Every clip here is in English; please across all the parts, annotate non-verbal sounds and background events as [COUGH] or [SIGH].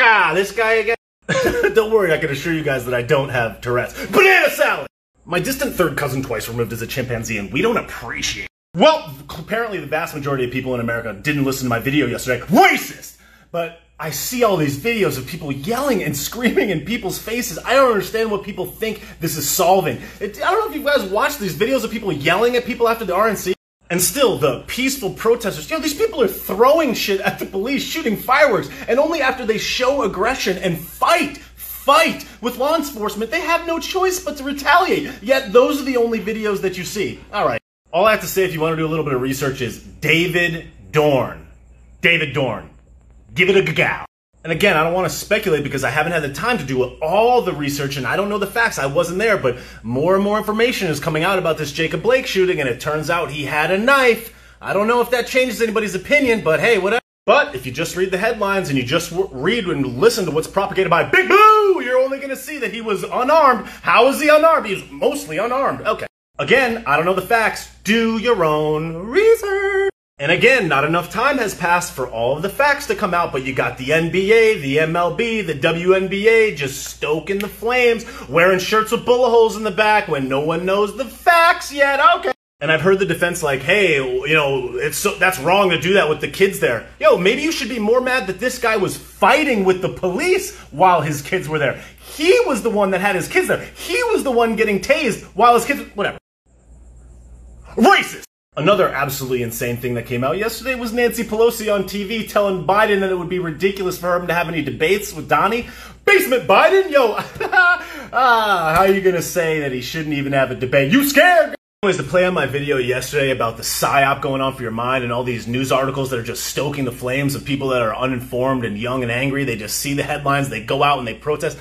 Ah, this guy again. [LAUGHS] don't worry, I can assure you guys that I don't have Tourette's. Banana salad! My distant third cousin twice removed as a chimpanzee, and we don't appreciate Well, apparently the vast majority of people in America didn't listen to my video yesterday. Racist! But I see all these videos of people yelling and [LAUGHS] screaming in people's faces. I don't understand what people think this is solving. It, I don't know if you guys watched these videos of people yelling at people after the RNC. And still, the peaceful protesters, you know, these people are throwing shit at the police, shooting fireworks, and only after they show aggression and fight, fight with law enforcement, they have no choice but to retaliate. Yet, those are the only videos that you see. All right. All I have to say, if you want to do a little bit of research, is David Dorn. David Dorn. Give it a go. And again, I don't want to speculate because I haven't had the time to do all the research and I don't know the facts. I wasn't there, but more and more information is coming out about this Jacob Blake shooting and it turns out he had a knife. I don't know if that changes anybody's opinion, but hey, whatever. But if you just read the headlines and you just read and listen to what's propagated by Big Boo, you're only going to see that he was unarmed. How is he unarmed? He's mostly unarmed. Okay. Again, I don't know the facts. Do your own research. And again, not enough time has passed for all of the facts to come out, but you got the NBA, the MLB, the WNBA just stoking the flames, wearing shirts with bullet holes in the back when no one knows the facts yet. Okay. And I've heard the defense like, hey, you know, it's so, that's wrong to do that with the kids there. Yo, maybe you should be more mad that this guy was fighting with the police while his kids were there. He was the one that had his kids there. He was the one getting tased while his kids, whatever. Racist! Another absolutely insane thing that came out yesterday was Nancy Pelosi on TV telling Biden that it would be ridiculous for him to have any debates with Donnie. Basement Biden? Yo, [LAUGHS] ah, how are you gonna say that he shouldn't even have a debate? You scared? Anyways, to play on my video yesterday about the psyop going on for your mind and all these news articles that are just stoking the flames of people that are uninformed and young and angry. They just see the headlines, they go out and they protest.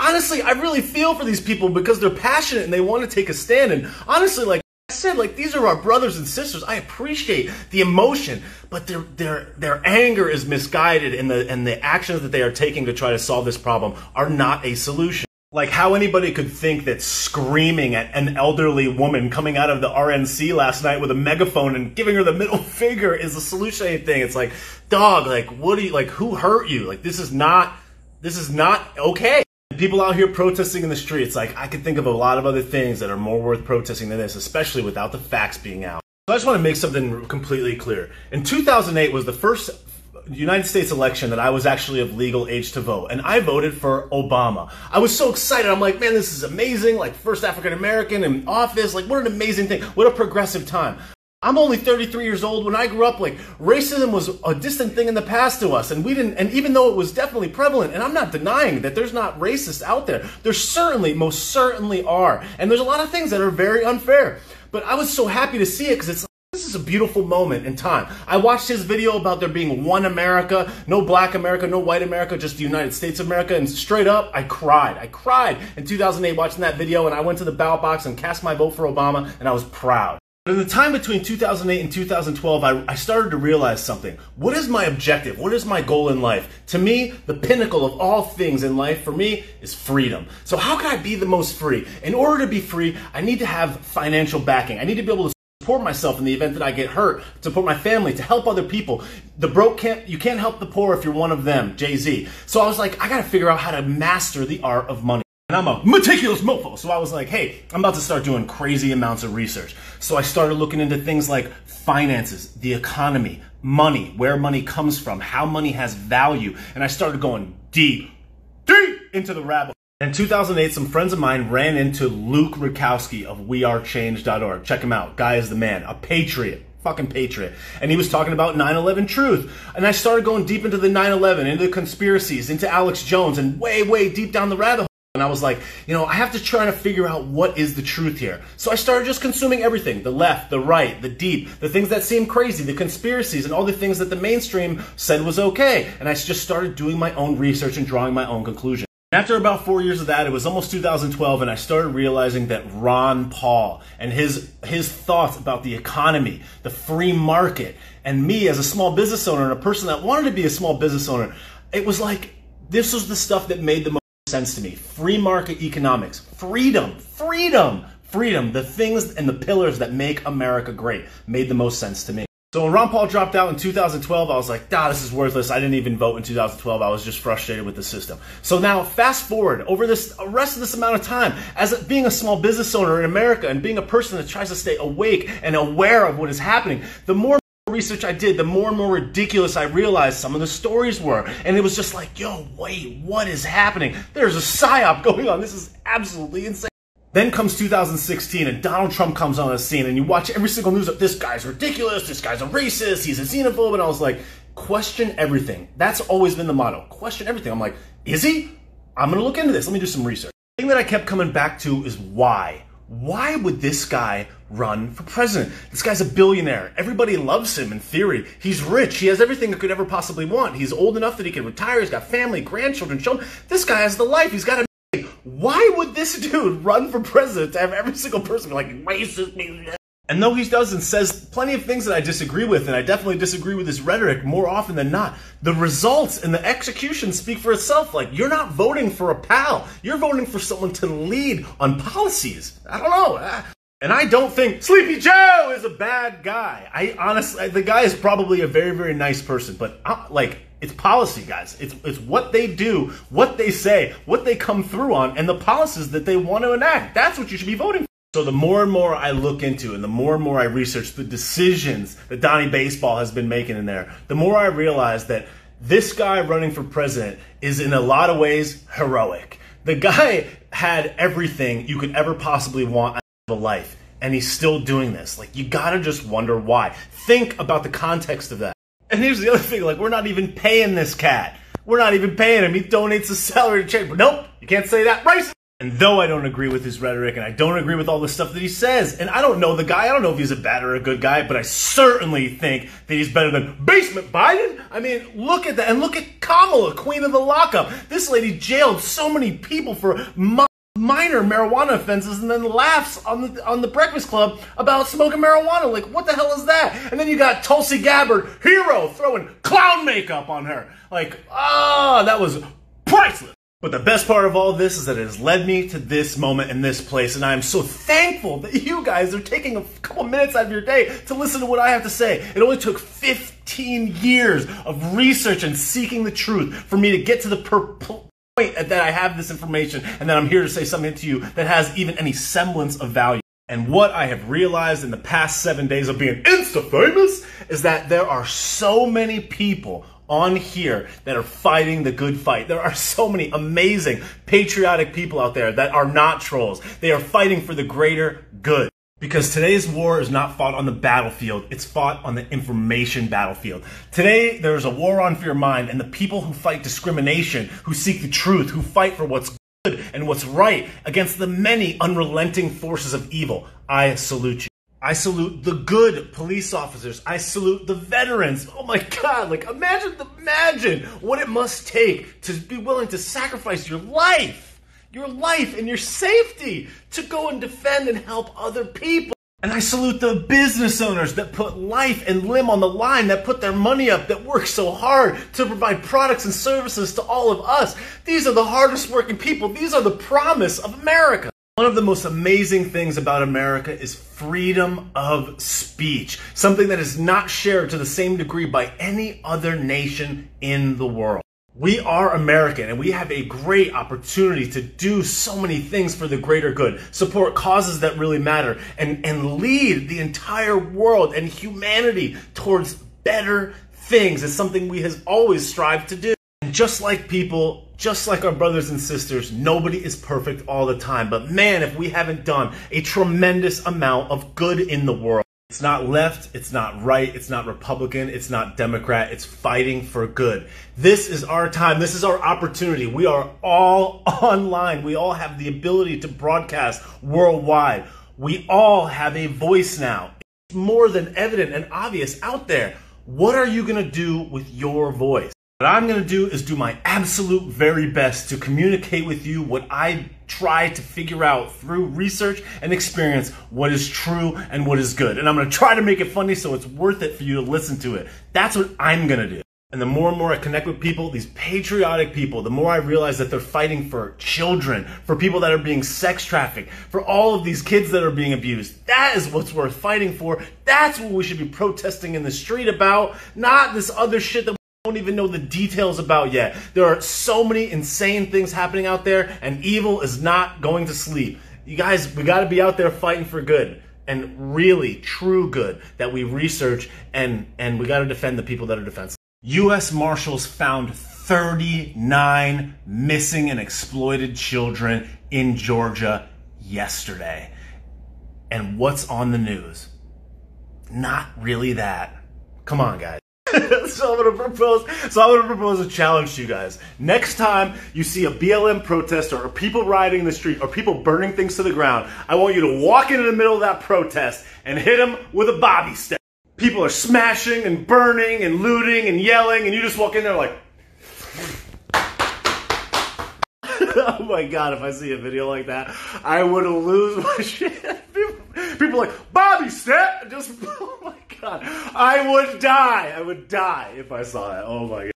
Honestly, I really feel for these people because they're passionate and they want to take a stand. And honestly, like, said, like these are our brothers and sisters. I appreciate the emotion, but their their their anger is misguided, and the and the actions that they are taking to try to solve this problem are not a solution. Like how anybody could think that screaming at an elderly woman coming out of the RNC last night with a megaphone and giving her the middle [LAUGHS] finger is a solution to anything. It's like, dog, like what do you like who hurt you? Like this is not this is not okay. People out here protesting in the streets, like I could think of a lot of other things that are more worth protesting than this, especially without the facts being out. So I just want to make something completely clear. In 2008 was the first United States election that I was actually of legal age to vote, and I voted for Obama. I was so excited. I'm like, man, this is amazing. Like, first African American in office. Like, what an amazing thing. What a progressive time. I'm only 33 years old. When I grew up, like racism was a distant thing in the past to us, and we didn't. And even though it was definitely prevalent, and I'm not denying that there's not racists out there, there certainly, most certainly are, and there's a lot of things that are very unfair. But I was so happy to see it because it's this is a beautiful moment in time. I watched his video about there being one America, no black America, no white America, just the United States of America. And straight up, I cried. I cried in 2008 watching that video. And I went to the ballot box and cast my vote for Obama. And I was proud. But in the time between 2008 and 2012, I, I, started to realize something. What is my objective? What is my goal in life? To me, the pinnacle of all things in life for me is freedom. So how can I be the most free? In order to be free, I need to have financial backing. I need to be able to support myself in the event that I get hurt, to support my family, to help other people. The broke can't, you can't help the poor if you're one of them, Jay-Z. So I was like, I gotta figure out how to master the art of money. And I'm a meticulous mofo. So I was like, hey, I'm about to start doing crazy amounts of research. So I started looking into things like finances, the economy, money, where money comes from, how money has value. And I started going deep, deep into the rabbit in 2008, some friends of mine ran into Luke Rudkowski of wearechange.org. Check him out. Guy is the man, a patriot fucking patriot. And he was talking about 9-11 truth. And I started going deep into the 9-11, into the conspiracies, into Alex Jones, and way, way deep down the rabbit hole. And I was like, you know, I have to try to figure out what is the truth here. So I started just consuming everything the left, the right, the deep, the things that seem crazy, the conspiracies, and all the things that the mainstream said was okay. And I just started doing my own research and drawing my own conclusions. After about four years of that, it was almost 2012, and I started realizing that Ron Paul and his his thoughts about the economy, the free market, and me as a small business owner and a person that wanted to be a small business owner, it was like this was the stuff that made the most sense to me. Free market economics, freedom, freedom, freedom, the things and the pillars that make America great made the most sense to me. So when Ron Paul dropped out in 2012, I was like, "Ah, this is worthless. I didn't even vote in 2012. I was just frustrated with the system." So now, fast forward over this rest of this amount of time, as being a small business owner in America and being a person that tries to stay awake and aware of what is happening, the more research I did, the more and more ridiculous I realized some of the stories were. And it was just like, yo, wait, what is happening? There's a psyop [LAUGHS] going on. This is absolutely insane. Then comes 2016 and Donald Trump comes on the scene and you watch every single news of this guy's ridiculous, this guy's a racist, he's a xenophobe, and I was like, question everything. That's always been the motto. Question everything. I'm like, is he? I'm gonna look into this. Let me do some research. The thing that I kept coming back to is why. Why would this guy run for president? This guy's a billionaire. Everybody loves him in theory. He's rich. He has everything that could ever possibly want. He's old enough that he can retire. He's got family, grandchildren, children. This guy has the life. He's got a [LAUGHS] why would this dude run for president to have every single person like racist? And though he does and says plenty of things that I disagree with, and I definitely disagree with his rhetoric more often than not, the results and the execution speak for itself. Like, you're not voting for a pal. You're voting for someone to lead on policies. I don't know. Ah. And I don't think Sleepy Joe is a bad guy. I honestly, the guy is probably a very, very nice person, but uh, like, it's policy, guys. It's, it's what they do, what they say, what they come through on, and the policies that they want to enact. That's what you should be voting for. So the more and more I look into and the more and more I research the decisions that Donnie Baseball has been making in there, the more I realize that this guy running for president is in a lot of ways heroic. The guy had everything you could ever possibly want a life, and he's still doing this. Like, you gotta just wonder why. Think about the context of that. And here's the other thing, like we're not even paying this cat. We're not even paying him. He donates his salary to charity. But nope, you can't say that. Racist. And though I don't agree with his rhetoric and I don't agree with all the stuff that he says, and I don't know the guy, I don't know if he's a bad or a good guy, but I certainly think that he's better than Basement Biden. I mean, look at that. And look at Kamala, queen of the lockup. This lady jailed so many people for minor marijuana offenses and then laughs on the on the Breakfast Club about smoking marijuana. Like, what the hell is that? And then you got Tulsi Gabbard, hero, throwing clown makeup on her. Like, ah, oh, that was priceless. But the best part of all this is that it has led me to this moment in this place, and I am so thankful that you guys are taking a couple minutes out of your day to listen to what I have to say. It only took 15 years of research and seeking the truth for me to get to the purple point that I have this information and that I'm here to say something to you that has even any semblance of value. And what I have realized in the past seven days of being Insta famous is that there are so many people on here that are fighting the good fight. There are so many amazing, patriotic people out there that are not trolls. They are fighting for the greater good. Because today's war is not fought on the battlefield, it's fought on the information battlefield. Today, there's a war on for your mind, and the people who fight discrimination, who seek the truth, who fight for what's good and what's right against the many unrelenting forces of evil, I salute you. I salute the good police officers. I salute the veterans. Oh my God, like imagine, imagine what it must take to be willing to sacrifice your life your life and your safety to go and defend and help other people. And I salute the business owners that put life and limb on the line, that put their money up, that work so hard to provide products and services to all of us. These are the hardest working people. These are the promise of America. One of the most amazing things about America is freedom of speech, something that is not shared to the same degree by any other nation in the world. We are American and we have a great opportunity to do so many things for the greater good, support causes that really matter, and, and lead the entire world and humanity towards better things. It's something we have always strived to do. And just like people, just like our brothers and sisters, nobody is perfect all the time. But man, if we haven't done a tremendous amount of good in the world, it's not left, it's not right, it's not Republican, it's not Democrat, it's fighting for good. This is our time, this is our opportunity. We are all [LAUGHS] online. We all have the ability to broadcast worldwide. We all have a voice now. It's more than evident and obvious out there. What are you to do with your voice? What I'm going to do is do my absolute very best to communicate with you what I try to figure out through research and experience what is true and what is good. And I'm going to try to make it funny so it's worth it for you to listen to it. That's what I'm going to do. And the more and more I connect with people, these patriotic people, the more I realize that they're fighting for children, for people that are being sex trafficked, for all of these kids that are being abused. That is what's worth fighting for. That's what we should be protesting in the street about, not this other shit that don't even know the details about yet. There are so many insane things happening out there, and evil is not going to sleep. You guys, we got to be out there fighting for good and really true good that we research and and we got to defend the people that are defenseless. U.S. Marshals found 39 missing and exploited children in Georgia yesterday. And what's on the news? Not really that. Come on, guys. [LAUGHS] so I'm gonna propose. So I'm gonna propose a challenge to you guys. Next time you see a BLM protester or people rioting in the street or people burning things to the ground, I want you to walk into the middle of that protest and hit them with a bobby stick people are smashing and burning and looting and yelling, and you just walk in there like, [LAUGHS] oh my god, if I see a video like that, I would lose my [LAUGHS] shit. People, like, Bobby Step! Just, [LAUGHS] oh my god. I would die. I would die if I saw that. Oh my god.